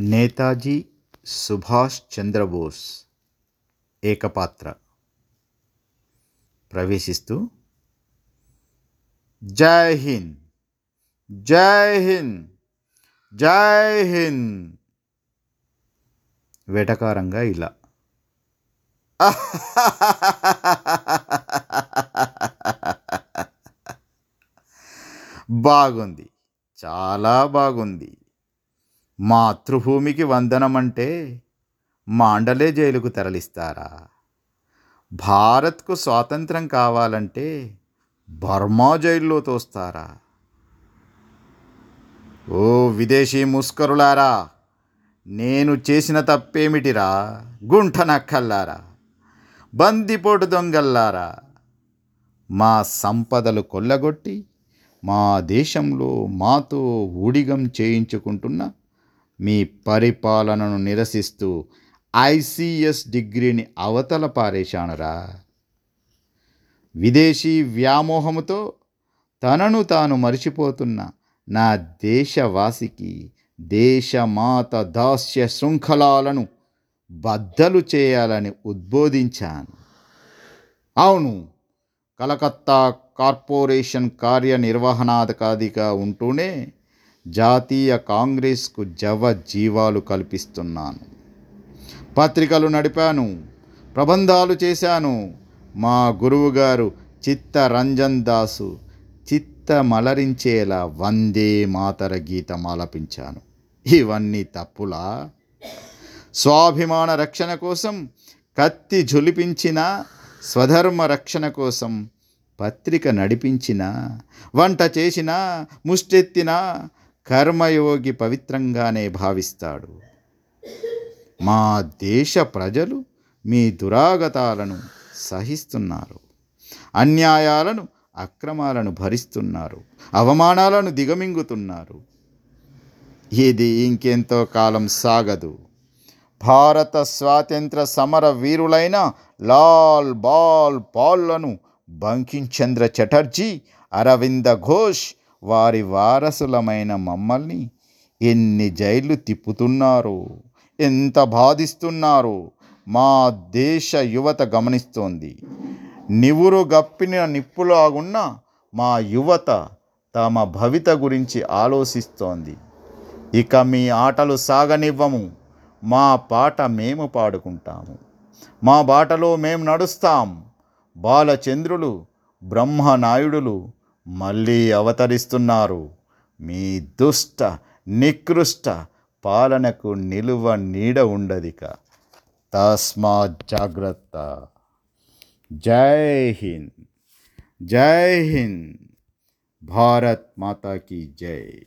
నేతాజీ సుభాష్ చంద్రబోస్ ఏకపాత్ర. ప్రవేశిస్తూ జై హింద్ జై హింద్ జై హింద్. వెటకారంగా ఇలా. బాగుంది చాలా బాగుంది. మాతృభూమికి వందనం అంటే మాండలే జైలుకు తరలిస్తారా? భారత్కు స్వాతంత్రం కావాలంటే బర్మా జైల్లో తోస్తారా? ఓ విదేశీ ముస్కరులారా నేను చేసిన తప్పేమిటిరా గుంట నక్కల్లారా బందిపోటు దొంగల్లారా? మా సంపదలు కొల్లగొట్టి మా దేశంలో మాతో ఊడిగం చేయించుకుంటున్న మీ పరిపాలనను నిరసిస్తూ ఐసిఎస్ డిగ్రీని అవతల పారేశానురా. విదేశీ వ్యామోహముతో తనను తాను మరిచిపోతున్న నా దేశవాసికి దేశమాత దాస్య శృంఖలాలను బద్దలు చేయాలని ఉద్బోధించాను. అవును కలకత్తా కార్పొరేషన్ కార్యనిర్వహణాధికారిగా ఉంటూనే జాతీయ కాంగ్రెస్కు జవ జీవాలు కల్పిస్తున్నాను. పత్రికలు నడిపాను ప్రబంధాలు చేశాను. మా గురువుగారు చిత్త రంజన్ దాసు చిత్త మలరించేలా వందే మాతర గీతం ఆలపించాను. ఇవన్నీ తప్పులా? స్వాభిమాన రక్షణ కోసం కత్తి జులిపించిన స్వధర్మ రక్షణ కోసం పత్రిక నడిపించిన వంట చేసిన ముష్టెత్తిన కర్మయోగి పవిత్రంగానే భావిస్తాడు. మా దేశ ప్రజలు మీ దురాగతాలను సహిస్తున్నారు. అన్యాయాలను అక్రమాలను భరిస్తున్నారు. అవమానాలను దిగమింగుతున్నారు. ఇది ఇంకెంతో కాలం సాగదు. భారత స్వాతంత్ర సమర వీరులైన లాల్ బాల్ పాల్లను బంకించంద్ర చటర్జీ అరవింద ఘోష్ వారి వారసులమైన మమ్మల్ని ఎన్ని జైళ్ళు తిప్పుతున్నారో ఎంత బాధిస్తున్నారో మా దేశ యువత గమనిస్తోంది. నివురు గప్పిన నిప్పులాగున్న మా యువత తమ భవిత గురించి ఆలోచిస్తోంది. ఇక మీ ఆటలు సాగనివ్వము మా పాట మేము పాడుకుంటాము. మా బాటలో మేము నడుస్తాం. బాలచంద్రులు బ్రహ్మనాయుడులు మళ్ళీ అవతరిస్తున్నారు. మీ దుష్ట నికృష్ట పాలనకు నిలువ నీడ ఉండదిక. తస్మా జాగ్రత్త. జై హింద్. జై హింద్. భారత్ మాతా కీ జై.